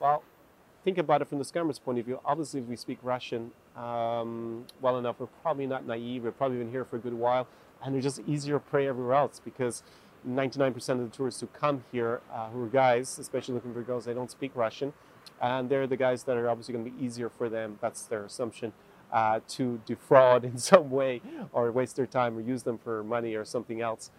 Well, think about it from the scammer's point of view. Obviously, if we speak Russian um, well enough, we're probably not naive. We're probably been here for a good while, and we're just easier prey everywhere else because 99% of the tourists who come here, uh, who are guys, especially looking for girls, they don't speak Russian, and they're the guys that are obviously going to be easier for them. That's their assumption. Uh, to defraud in some way or waste their time or use them for money or something else.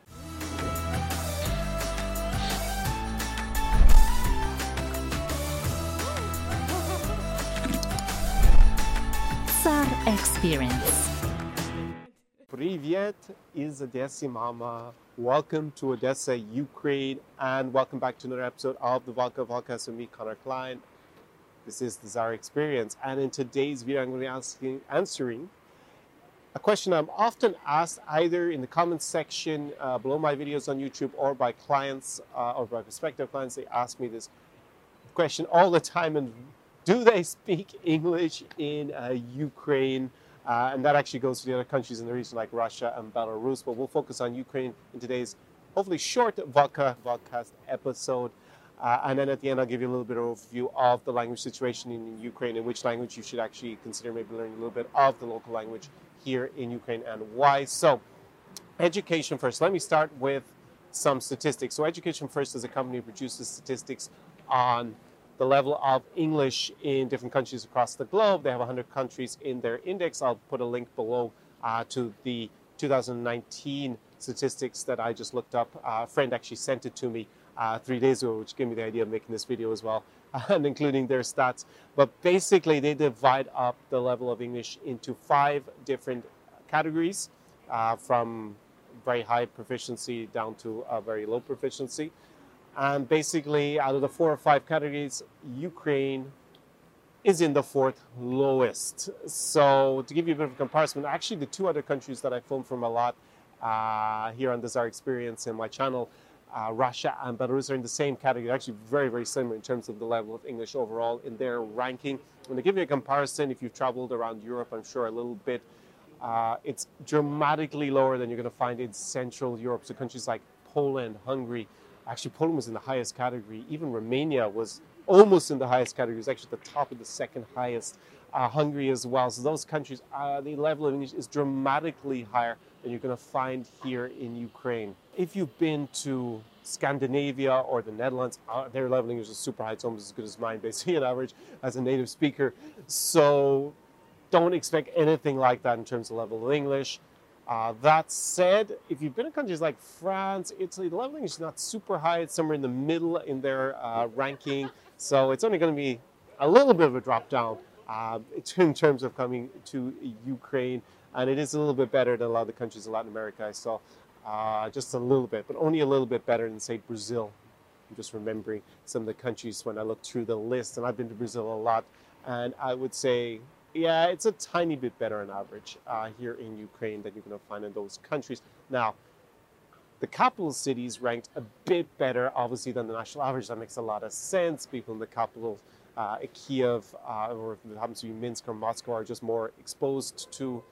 experience. Привет Odessa, Mama. Welcome to Odessa, Ukraine, and welcome back to another episode of the Vodka Vodcast with me, Connor Klein. This is the Tsar Experience, and in today's video, I'm going to be asking, answering a question I'm often asked either in the comments section uh, below my videos on YouTube or by clients uh, or by prospective clients. They ask me this question all the time, and do they speak English in uh, Ukraine? Uh, and that actually goes to the other countries in the region like Russia and Belarus. But we'll focus on Ukraine in today's hopefully short vodka podcast episode. Uh, and then at the end, I'll give you a little bit of overview of the language situation in Ukraine and which language you should actually consider maybe learning a little bit of the local language here in Ukraine and why. So, education first. Let me start with some statistics. So, Education First is a company produces statistics on the level of English in different countries across the globe. They have 100 countries in their index. I'll put a link below uh, to the 2019 statistics that I just looked up. A friend actually sent it to me uh, three days ago, which gave me the idea of making this video as well, and including their stats. But basically, they divide up the level of English into five different categories, uh, from very high proficiency down to a very low proficiency. And basically, out of the four or five categories, Ukraine is in the fourth lowest. So, to give you a bit of a comparison, actually, the two other countries that I film from a lot uh, here on Tsar Experience in my channel, uh, Russia and Belarus, are in the same category. Actually, very, very similar in terms of the level of English overall in their ranking. And to give you a comparison, if you've traveled around Europe, I'm sure a little bit, uh, it's dramatically lower than you're going to find in Central Europe. So, countries like Poland, Hungary, Actually, Poland was in the highest category. Even Romania was almost in the highest category. It was actually the top of the second highest. Uh, Hungary as well. So those countries, uh, the level of English is dramatically higher than you're going to find here in Ukraine. If you've been to Scandinavia or the Netherlands, uh, their level of English is super high. It's almost as good as mine, basically, on average, as a native speaker. So don't expect anything like that in terms of level of English. Uh, that said, if you've been in countries like France, Italy, the leveling is not super high. It's somewhere in the middle in their uh, ranking. So it's only going to be a little bit of a drop down uh, in terms of coming to Ukraine. And it is a little bit better than a lot of the countries in Latin America I saw. Uh, just a little bit, but only a little bit better than, say, Brazil. I'm just remembering some of the countries when I looked through the list, and I've been to Brazil a lot. And I would say yeah, it's a tiny bit better on average uh, here in Ukraine than you're going to find in those countries. Now, the capital cities ranked a bit better, obviously, than the national average. That makes a lot of sense. People in the capital, uh, Kiev, uh, or if it happens to be Minsk or Moscow, are just more exposed to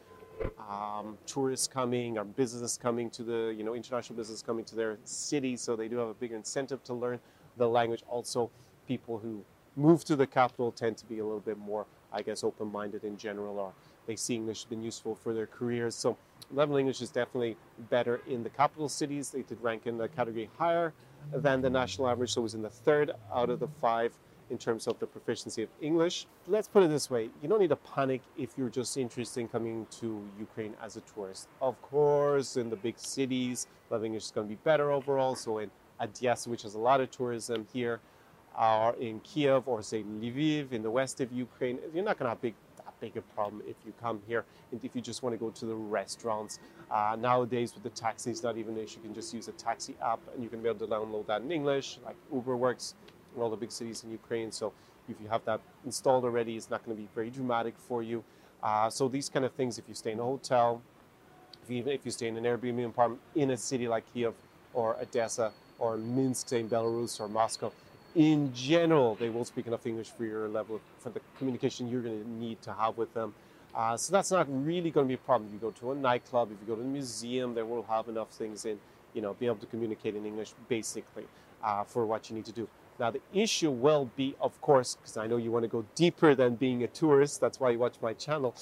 um, tourists coming or business coming to the, you know, international business coming to their city. So they do have a bigger incentive to learn the language. Also, people who move to the capital tend to be a little bit more I guess, open minded in general, or they see English has been useful for their careers. So, level English is definitely better in the capital cities. They did rank in the category higher than the national average, so it was in the third out of the five in terms of the proficiency of English. Let's put it this way you don't need to panic if you're just interested in coming to Ukraine as a tourist. Of course, in the big cities, level English is going to be better overall. So, in Odessa, which has a lot of tourism here, or in Kiev or say Lviv in the west of Ukraine, you're not going to have big, that big a problem if you come here and if you just want to go to the restaurants. Uh, nowadays with the taxis, not even if you can just use a taxi app and you can be able to download that in English, like Uber works in all the big cities in Ukraine. So if you have that installed already, it's not going to be very dramatic for you. Uh, so these kind of things, if you stay in a hotel, if you, even if you stay in an Airbnb apartment in a city like Kiev or Odessa or Minsk, say in Belarus or Moscow, in general, they won't speak enough English for your level of, for the communication you're going to need to have with them. Uh, so that's not really going to be a problem. If You go to a nightclub, if you go to a museum, they will have enough things in, you know, be able to communicate in English basically uh, for what you need to do. Now, the issue will be, of course, because I know you want to go deeper than being a tourist, that's why you watch my channel.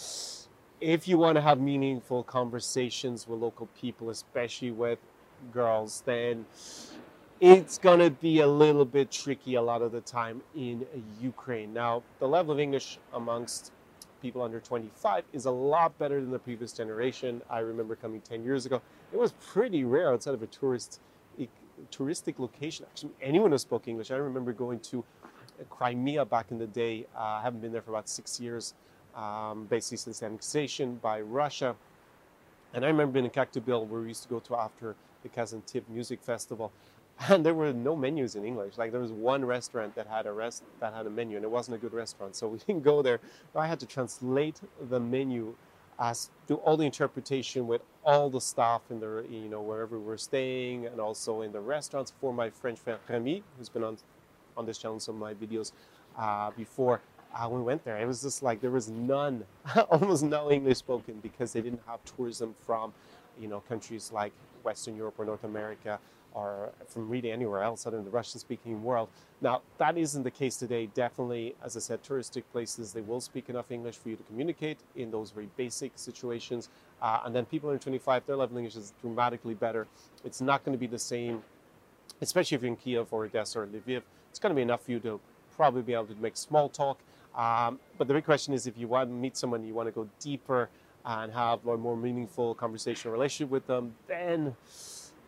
If you want to have meaningful conversations with local people, especially with girls, then it's going to be a little bit tricky a lot of the time in Ukraine. Now, the level of English amongst people under 25 is a lot better than the previous generation. I remember coming 10 years ago. It was pretty rare outside of a tourist touristic location. Actually, anyone who spoke English. I remember going to Crimea back in the day. Uh, I haven't been there for about six years, um, basically since annexation by Russia. And I remember being in Koktebel where we used to go to after the Kazantip Music Festival and there were no menus in English. Like there was one restaurant that had a rest that had a menu, and it wasn't a good restaurant, so we didn't go there. I had to translate the menu, as do all the interpretation with all the staff in the you know wherever we're staying, and also in the restaurants for my French friend Remy, who's been on on this channel some of my videos uh, before. Uh, we went there. It was just like there was none, almost no English spoken because they didn't have tourism from, you know, countries like Western Europe or North America or from really anywhere else other than the Russian speaking world. Now, that isn't the case today. Definitely, as I said, touristic places, they will speak enough English for you to communicate in those very basic situations. Uh, and then people under 25, their level of English is dramatically better. It's not going to be the same, especially if you're in Kiev or Odessa or Lviv. It's going to be enough for you to probably be able to make small talk. Um, but the big question is if you want to meet someone, you want to go deeper and have a more meaningful conversational relationship with them, then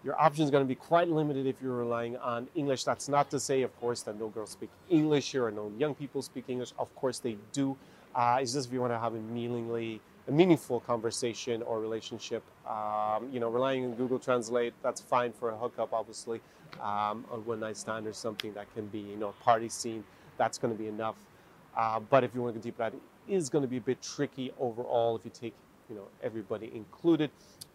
your options are going to be quite limited if you're relying on English. That's not to say, of course, that no girls speak English here or no young people speak English. Of course, they do. Uh, it's just if you want to have a meaningly, a meaningful conversation or relationship. Um, you know, relying on Google Translate, that's fine for a hookup, obviously, um, on one night stand or something that can be, you know, a party scene. That's going to be enough. Uh, but if you want to go deeper, that is going to be a bit tricky overall if you take, you know, everybody included.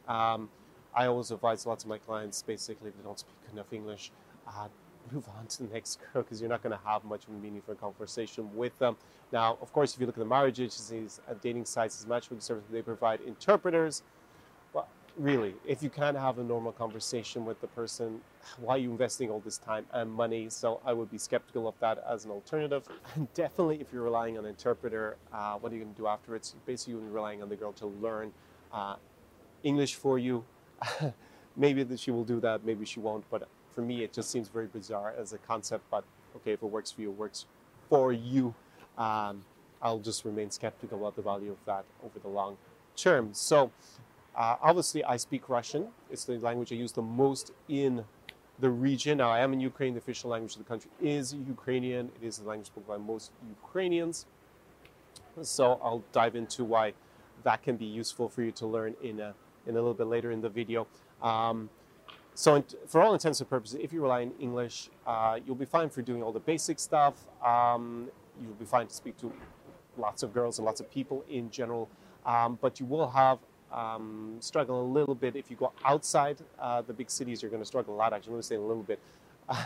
Um, I always advise lots of my clients basically if they don't speak enough English, uh, move on to the next girl because you're not going to have much of a meaningful conversation with them. Now, of course, if you look at the marriage agencies, uh, dating sites, as matchmaking services, they provide interpreters. Well, really, if you can't have a normal conversation with the person, why are you investing all this time and money? So I would be skeptical of that as an alternative. And definitely, if you're relying on an interpreter, uh, what are you going to do afterwards? Basically, you're relying on the girl to learn uh, English for you, maybe that she will do that, maybe she won't. But for me, it just seems very bizarre as a concept. But okay, if it works for you, it works for you. Um, I'll just remain skeptical about the value of that over the long term. So, uh, obviously, I speak Russian. It's the language I use the most in the region. Now, I am in Ukraine. The official language of the country is Ukrainian. It is the language spoken by most Ukrainians. So, I'll dive into why that can be useful for you to learn in a in a little bit later in the video. Um, so for all intents and purposes, if you rely on English, uh, you'll be fine for doing all the basic stuff. Um, you'll be fine to speak to lots of girls and lots of people in general. Um, but you will have um, struggle a little bit if you go outside uh, the big cities. You're going to struggle a lot. Actually, let me say a little bit. Uh,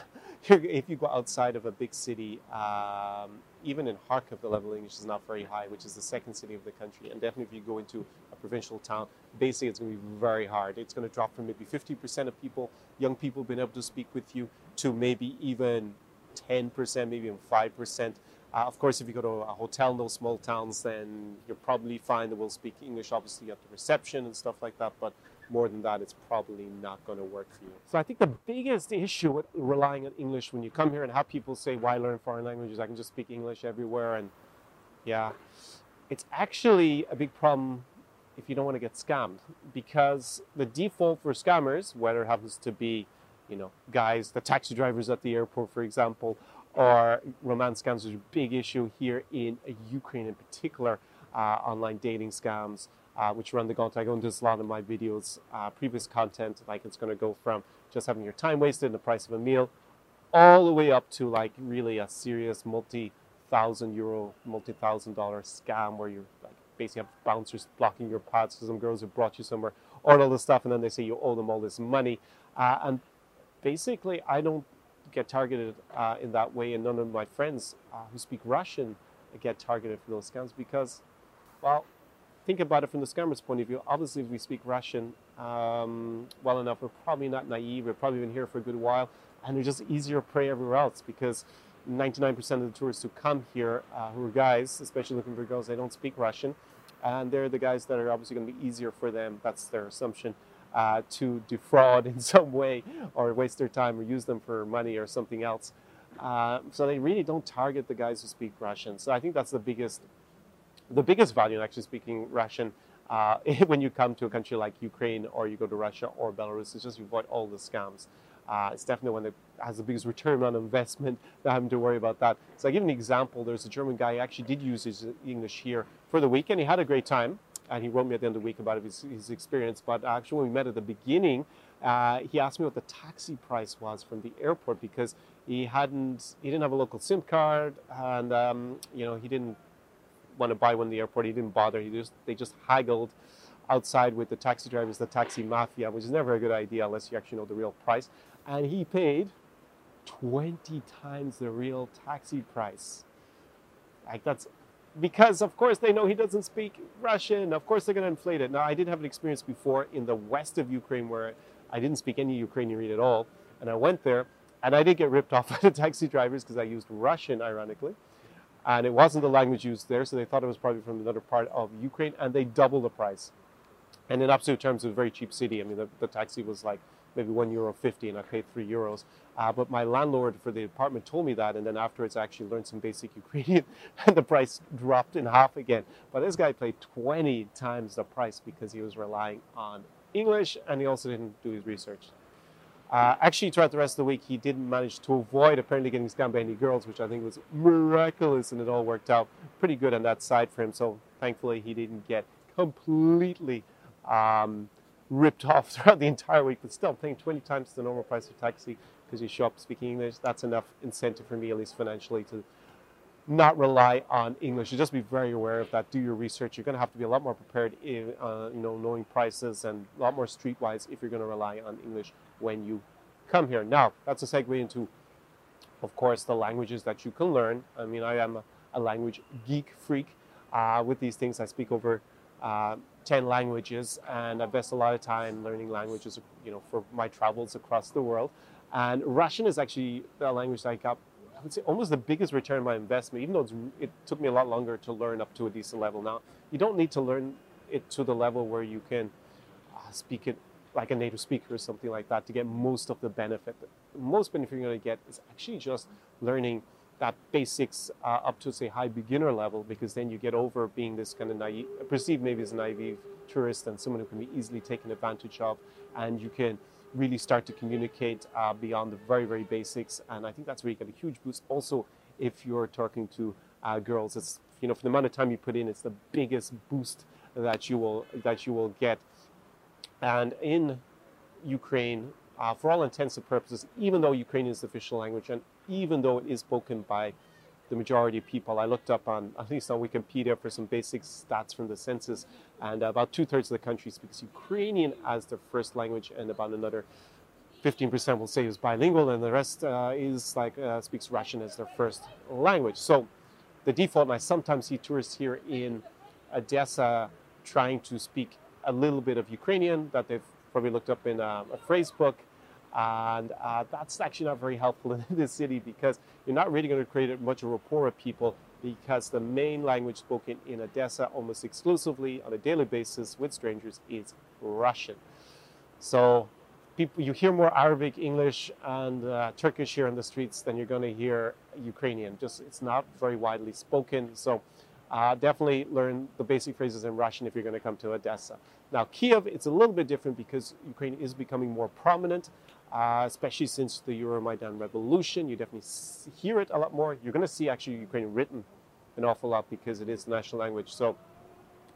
if you go outside of a big city, um, even in Kharkov, the level of English is not very high, which is the second city of the country. And definitely, if you go into provincial town, basically it's going to be very hard. It's going to drop from maybe 50% of people, young people, being able to speak with you, to maybe even 10%, maybe even 5%. Uh, of course, if you go to a hotel in those small towns, then you're probably fine. They will speak English, obviously, at the reception and stuff like that. But more than that, it's probably not going to work for you. So I think the biggest issue with relying on English when you come here and have people say, why learn foreign languages? I can just speak English everywhere. And yeah, it's actually a big problem if you don't want to get scammed because the default for scammers, whether it happens to be, you know, guys, the taxi drivers at the airport, for example, or romance scams is a big issue here in Ukraine in particular, uh, online dating scams, uh, which run the gauntlet. I go into a lot in my videos, uh, previous content, like it's going to go from just having your time wasted in the price of a meal, all the way up to like really a serious multi-thousand euro, multi-thousand dollar scam where you're like basically have bouncers blocking your paths because some girls have brought you somewhere, or all this stuff, and then they say you owe them all this money. Uh, and basically, I don't get targeted uh, in that way, and none of my friends uh, who speak Russian get targeted for those scams because, well, think about it from the scammer's point of view. Obviously, if we speak Russian um, well enough, we're probably not naive. We've probably been here for a good while. and they're just easier prey everywhere else because 99% of the tourists who come here, uh, who are guys, especially looking for girls, they don't speak Russian, and they're the guys that are obviously going to be easier for them. That's their assumption. Uh, to defraud in some way or waste their time or use them for money or something else. Uh, so they really don't target the guys who speak Russian. So I think that's the biggest, the biggest value in actually speaking Russian uh, when you come to a country like Ukraine or you go to Russia or Belarus. Is just you avoid all the scams. Uh, it's definitely one that has the biggest return on investment. Not having to worry about that. So I give an example. There's a German guy who actually did use his English here for the weekend. He had a great time and he wrote me at the end of the week about his, his experience. But actually, when we met at the beginning, uh, he asked me what the taxi price was from the airport because he hadn't, he didn't have a local SIM card, and um, you know he didn't want to buy one in the airport. He didn't bother. He just, they just haggled outside with the taxi drivers, the taxi mafia, which is never a good idea unless you actually know the real price. And he paid 20 times the real taxi price. Like that's because of course they know he doesn't speak Russian. Of course they're going to inflate it. Now I did have an experience before in the west of Ukraine where I didn't speak any Ukrainian at all, and I went there and I did get ripped off by the taxi drivers because I used Russian, ironically, and it wasn't the language used there, so they thought it was probably from another part of Ukraine, and they doubled the price. And in absolute terms, it was a very cheap city. I mean, the, the taxi was like maybe one euro fifty, and I paid three euros. Uh, but my landlord for the apartment told me that, and then afterwards I actually learned some basic Ukrainian, and the price dropped in half again. But this guy paid 20 times the price because he was relying on English, and he also didn't do his research. Uh, actually, throughout the rest of the week, he didn't manage to avoid apparently getting scammed by any girls, which I think was miraculous, and it all worked out pretty good on that side for him. So thankfully, he didn't get completely um, ripped off throughout the entire week, but still paying 20 times the normal price of taxi because you show up speaking English. That's enough incentive for me, at least financially, to not rely on English. You just be very aware of that. Do your research. You're going to have to be a lot more prepared, in, uh, you know, knowing prices and a lot more streetwise if you're going to rely on English when you come here. Now, that's a segue into, of course, the languages that you can learn. I mean, I am a, a language geek freak. Uh, with these things, I speak over uh, 10 languages and I invest a lot of time learning languages, you know, for my travels across the world. And Russian is actually the language that I got, I would say, almost the biggest return on my investment, even though it took me a lot longer to learn up to a decent level. Now, you don't need to learn it to the level where you can uh, speak it like a native speaker or something like that to get most of the benefit. The most benefit you're going to get is actually just learning that basics uh, up to say high beginner level because then you get over being this kind of naive, perceived maybe as a naive tourist and someone who can be easily taken advantage of, and you can really start to communicate uh, beyond the very very basics. And I think that's where you get a huge boost. Also, if you're talking to uh, girls, it's you know for the amount of time you put in, it's the biggest boost that you will that you will get. And in Ukraine, uh, for all intents and purposes, even though Ukrainian is the official language and even though it is spoken by the majority of people, I looked up on, at least on Wikipedia, for some basic stats from the census, and about two thirds of the country speaks Ukrainian as their first language, and about another 15% will say is bilingual, and the rest uh, is like uh, speaks Russian as their first language. So the default, and I sometimes see tourists here in Odessa trying to speak a little bit of Ukrainian that they've probably looked up in a, a phrase book and uh, that's actually not very helpful in this city because you're not really going to create much rapport with people because the main language spoken in Odessa almost exclusively on a daily basis with strangers is Russian. So people, you hear more Arabic, English, and uh, Turkish here on the streets than you're going to hear Ukrainian. Just it's not very widely spoken. So uh, definitely learn the basic phrases in Russian if you're going to come to Odessa. Now, Kiev, it's a little bit different because Ukraine is becoming more prominent, uh, especially since the Euromaidan revolution. You definitely hear it a lot more. You're going to see actually Ukrainian written an awful lot because it is national language. So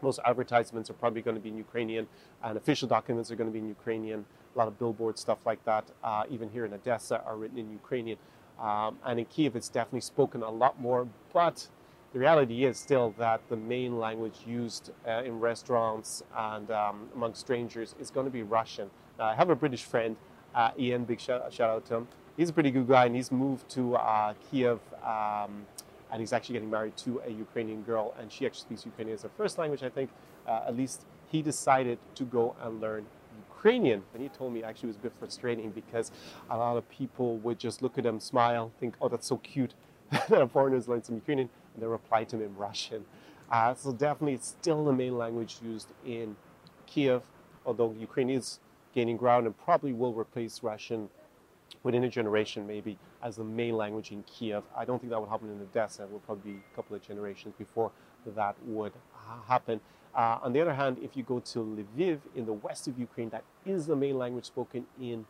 most advertisements are probably going to be in Ukrainian, and official documents are going to be in Ukrainian. A lot of billboard stuff like that, uh, even here in Odessa, are written in Ukrainian. Um, and in Kiev, it's definitely spoken a lot more, but the reality is still that the main language used uh, in restaurants and um, among strangers is going to be Russian. I have a British friend, uh, Ian, big shout, shout, out to him. He's a pretty good guy and he's moved to uh, Kiev um, and he's actually getting married to a Ukrainian girl and she actually speaks Ukrainian as her first language, I think. Uh, at least he decided to go and learn Ukrainian. And he told me actually it was a bit frustrating because a lot of people would just look at him, smile, think, oh, that's so cute that a foreigner's learned some Ukrainian, and then reply to him in Russian. Uh, so definitely it's still the main language used in Kiev, although Ukrainian is gaining ground and probably will replace Russian within a generation maybe as the main language in Kiev. I don't think that would happen in Odessa. It will probably be a couple of generations before that would happen. Uh, on the other hand, if you go to Lviv in the west of Ukraine, that is the main language spoken in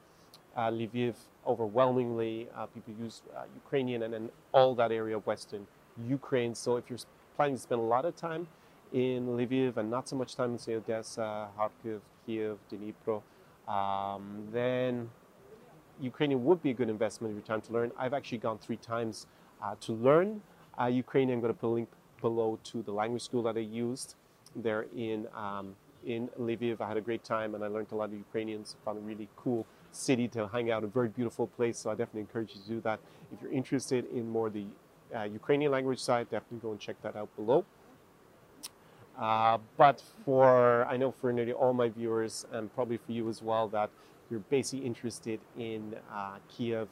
uh, Lviv. Overwhelmingly, uh, people use uh, Ukrainian and then all that area of western Ukraine. So if you're planning to spend a lot of time in Lviv and not so much time in, say, Odessa, Kharkiv, Kiev, Dnipro, um, then Ukrainian would be a good investment of your time to learn. I've actually gone three times uh, to learn uh, Ukrainian. I'm going to put a link below to the language school that I used there in um, in Lviv. I had a great time and I learned a lot of Ukrainians. Found a really cool city to hang out, a very beautiful place. So I definitely encourage you to do that. If you're interested in more the uh, Ukrainian language side, definitely go and check that out below. Uh, but for I know for nearly all my viewers and probably for you as well that you're basically interested in uh, Kiev,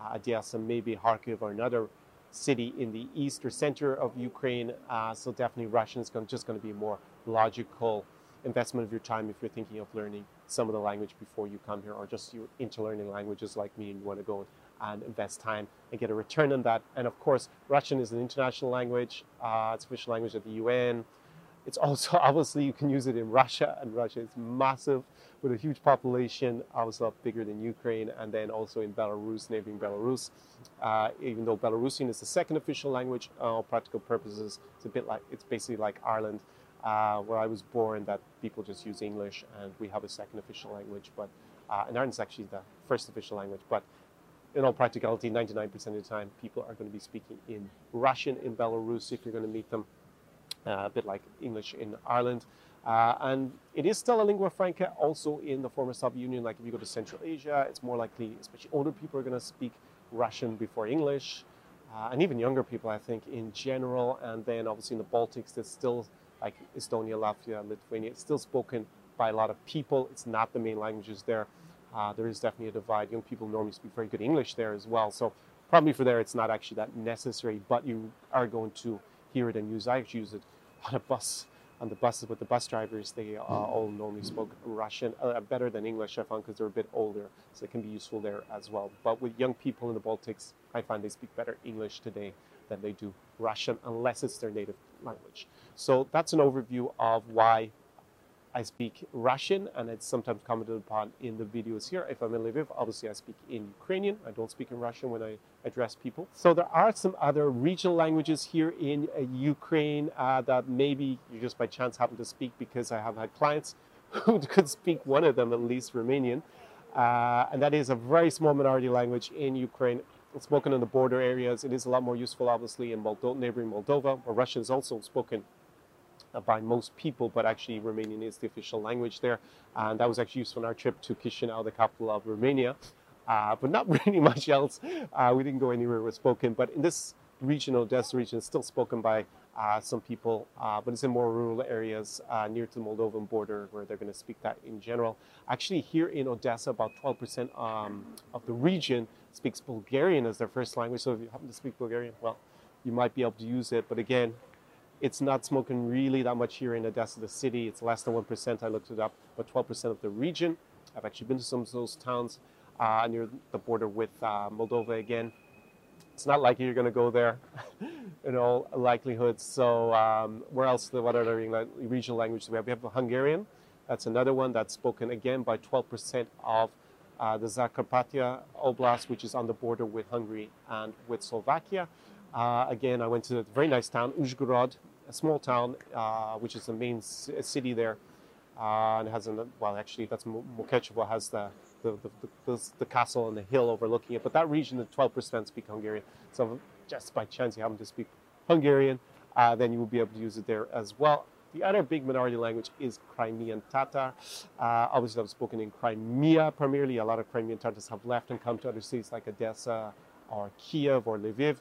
uh, Odessa, maybe Kharkiv or another city in the east or center of Ukraine. Uh, so definitely Russian is going, just going to be a more logical investment of your time if you're thinking of learning some of the language before you come here or just you're into learning languages like me and you want to go and invest time and get a return on that. And of course, Russian is an international language. Uh, it's official language of the UN. It's also obviously you can use it in Russia, and Russia is massive with a huge population, obviously a lot bigger than Ukraine, and then also in Belarus, neighboring Belarus. Uh, even though Belarusian is the second official language, uh, all practical purposes, it's a bit like it's basically like Ireland, uh, where I was born, that people just use English, and we have a second official language. But uh, and Ireland's actually the first official language, but in all practicality, 99% of the time, people are going to be speaking in Russian in Belarus if you're going to meet them a bit like English in Ireland. Uh, and it is still a lingua franca also in the former Soviet Union. Like if you go to Central Asia, it's more likely, especially older people are going to speak Russian before English. Uh, and even younger people, I think, in general. And then obviously in the Baltics, there's still like Estonia, Latvia, Lithuania, it's still spoken by a lot of people. It's not the main languages there. Uh, there is definitely a divide. Young people normally speak very good English there as well. So probably for there, it's not actually that necessary, but you are going to hear it and use. it. I actually use it on a bus, on the buses with the bus drivers. They uh, mm. all normally spoke Russian uh, better than English, I found, because they're a bit older, so it can be useful there as well. But with young people in the Baltics, I find they speak better English today than they do Russian, unless it's their native language. So that's an overview of why I speak Russian, and it's sometimes commented upon in the videos here. If I'm in Lviv, obviously I speak in Ukrainian. I don't speak in Russian when I address people. So there are some other regional languages here in uh, Ukraine uh, that maybe you just by chance happen to speak because I have had clients who could speak one of them, at least Romanian. Uh, and that is a very small minority language in Ukraine. It's spoken in the border areas. It is a lot more useful, obviously, in Moldo- neighboring Moldova, where Russian is also spoken uh, by most people, but actually Romanian is the official language there. And that was actually used on our trip to Chisinau, the capital of Romania. Uh, but not really much else. Uh, we didn't go anywhere it was spoken. But in this region, Odessa region, it's still spoken by uh, some people, uh, but it's in more rural areas uh, near to the Moldovan border where they're going to speak that in general. Actually, here in Odessa, about 12% um, of the region speaks Bulgarian as their first language. So if you happen to speak Bulgarian, well, you might be able to use it. But again, it's not smoking really that much here in Odessa, the city. It's less than 1%. I looked it up, but 12% of the region. I've actually been to some of those towns uh, near the border with uh, Moldova again. It's not likely you're going to go there in all likelihood. So, um, where else? What other regional languages we have? We have Hungarian. That's another one that's spoken again by 12% of uh, the Zakarpattia Oblast, which is on the border with Hungary and with Slovakia. Uh, again, I went to a very nice town, Uzhgorod, a small town, uh, which is the main city there, uh, and has an, well, actually, that's Mukachevo has the the, the, the, castle and the hill overlooking it. But that region, the 12% speak Hungarian. So just by chance you happen to speak Hungarian, uh, then you will be able to use it there as well. The other big minority language is Crimean Tatar. Uh, obviously, I've spoken in Crimea primarily. A lot of Crimean Tatars have left and come to other cities like Odessa or Kiev or Lviv,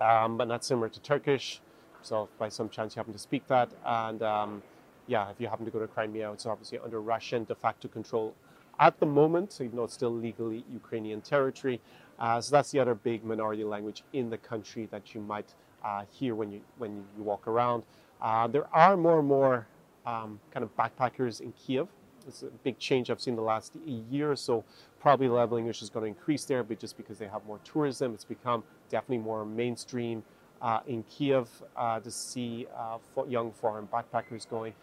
um, but not similar to Turkish. So, by some chance, you happen to speak that. And um, yeah, if you happen to go to Crimea, it's obviously under Russian de facto control at the moment, even though it's still legally Ukrainian territory. Uh, so that's the other big minority language in the country that you might uh, hear when you when you walk around. Uh, there are more and more um, kind of backpackers in Kiev. It's a big change I've seen the last year or so. Probably level English is going to increase there, but just because they have more tourism, it's become definitely more mainstream uh, in Kiev uh, to see uh, young foreign backpackers going,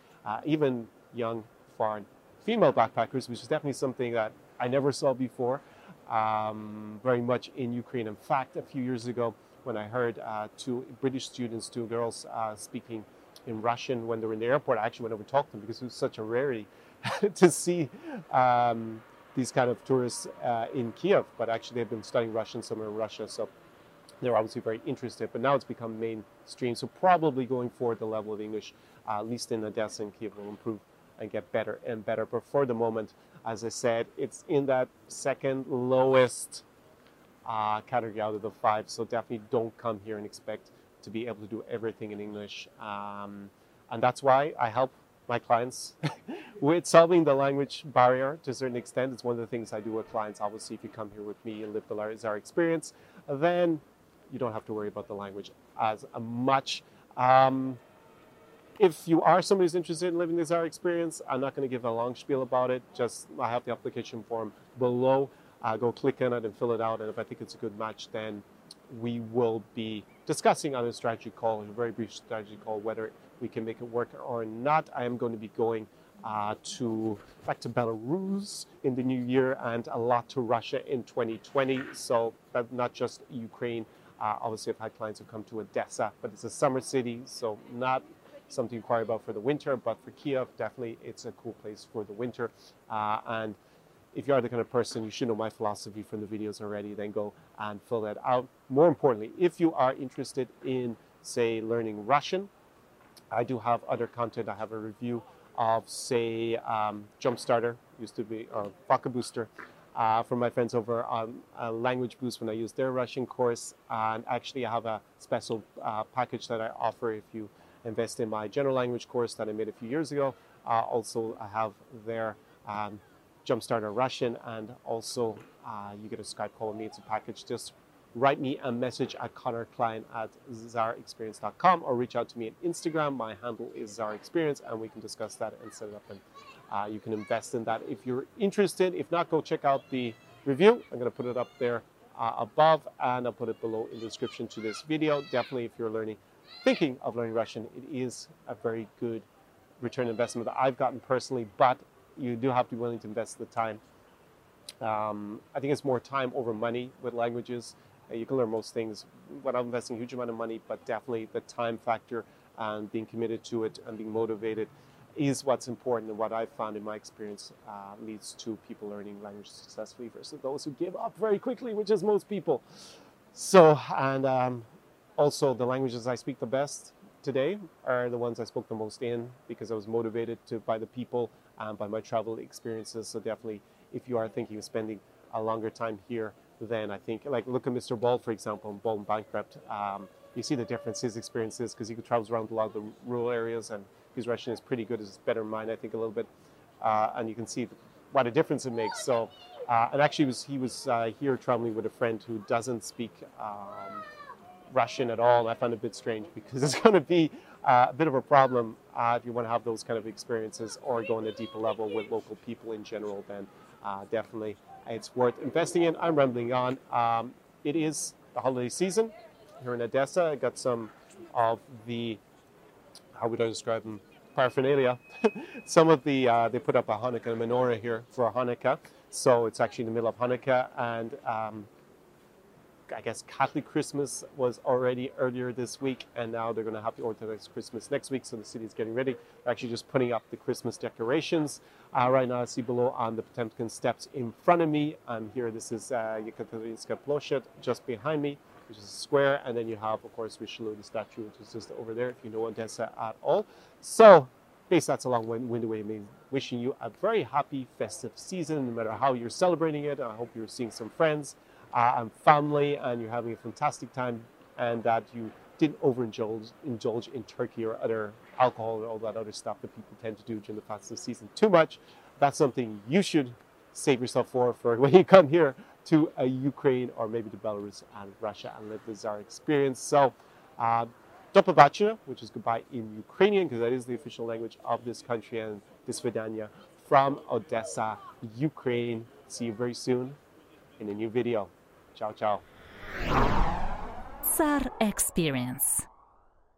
even young foreign female backpackers, which is definitely something that I never saw before. Um, very much in Ukraine. In fact, a few years ago, when I heard uh, two British students, two girls uh, speaking in Russian when they were in the airport, I actually went over to talk to them because it was such a rarity to see um, these kind of tourists uh, in Kiev. But actually, they've been studying Russian somewhere in Russia, so they're obviously very interested. But now it's become mainstream, so probably going forward, the level of English, uh, at least in Odessa and Kiev, will improve and get better and better. But for the moment, as I said, it's in that second lowest uh, category out of the five. So definitely don't come here and expect to be able to do everything in English. Um, and that's why I help my clients with solving the language barrier to a certain extent. It's one of the things I do with clients. Obviously, if you come here with me and live the Tsar experience, then you don't have to worry about the language as much. Um, if you are somebody who's interested in living the Tsar experience, I'm not going to give a long spiel about it. Just I have the application form below. Uh, go click on it and fill it out. And if I think it's a good match, then we will be discussing on a strategy call, a very brief strategy call, whether we can make it work or not. I am going to be going uh, to back to Belarus in the new year and a lot to Russia in 2020. So not just Ukraine. Uh, obviously, I've had clients who come to Odessa, but it's a summer city, so not something to inquire about for the winter. But for Kiev, definitely it's a cool place for the winter. Uh, and if you are the kind of person, you should know my philosophy from the videos already, then go and fill that out. More importantly, if you are interested in, say, learning Russian, I do have other content. I have a review of, say, um, Jumpstarter, used to be, or Valka Booster, uh, from my friends over on uh, Language Boost when I use their Russian course. And actually, I have a special uh, package that I offer if you invest in my general language course that I made a few years ago. Uh, also, I have their um, Jumpstarter Russian, and also uh, you get a Skype call with me. It's a package. Just write me a message at connorklein at tsarexperience.com or reach out to me on Instagram. My handle is tsarexperience, and we can discuss that and set it up. And uh, you can invest in that if you're interested. If not, go check out the review. I'm going to put it up there uh, above, and I'll put it below in the description to this video. Definitely, if you're learning thinking of learning Russian, it is a very good return investment that I've gotten personally, but you do have to be willing to invest the time. Um, I think it's more time over money with languages. Uh, you can learn most things without investing a huge amount of money, but definitely the time factor and being committed to it and being motivated is what's important and what I've found in my experience uh, leads to people learning language successfully versus those who give up very quickly, which is most people. So, and um, also the languages I speak the best today are the ones I spoke the most in because I was motivated to by the people and by my travel experiences. So definitely, if you are thinking of spending a longer time here, then I think like look at Mr. Bald for example, in Bald and Bankrupt. Um, you see the difference his experiences because he travels around a lot of the rural areas and his Russian is pretty good. It's better than mine, I think, a little bit, uh, and you can see what a difference it makes. So, uh, and actually, was he was uh, here traveling with a friend who doesn't speak. Um, Russian at all. I it a bit strange because it's going to be uh, a bit of a problem uh, if you want to have those kind of experiences or go on a deeper level with local people in general. Then uh, definitely it's worth investing in. I'm rambling on. Um, it is the holiday season here in Odessa. I got some of the how would I describe them? Paraphernalia. some of the uh, they put up a Hanukkah menorah here for Hanukkah, so it's actually in the middle of Hanukkah and. Um, I guess Catholic Christmas was already earlier this week, and now they're going to have the Orthodox Christmas next week. So the city is getting ready. They're actually just putting up the Christmas decorations. Uh, right now, I see below on the Potemkin steps in front of me. I'm here. This is uh, Yekaterinska Ploshad just behind me, which is a square. And then you have, of course, Richelieu, the statue, which is just over there, if you know Odessa at all. So, based that's a long winded way of me wishing you a very happy festive season, no matter how you're celebrating it. I hope you're seeing some friends uh, and family and you're having a fantastic time and that you didn't overindulge indulge in turkey or other alcohol and all that other stuff that people tend to do during the festive season too much. That's something you should save yourself for for when you come here to uh, Ukraine or maybe to Belarus and Russia and live the Tsar experience. So, uh, which is goodbye in Ukrainian, because that is the official language of this country, and this Vidania from Odessa, Ukraine. See you very soon in a new video. Ciao, ciao. Tsar Experience.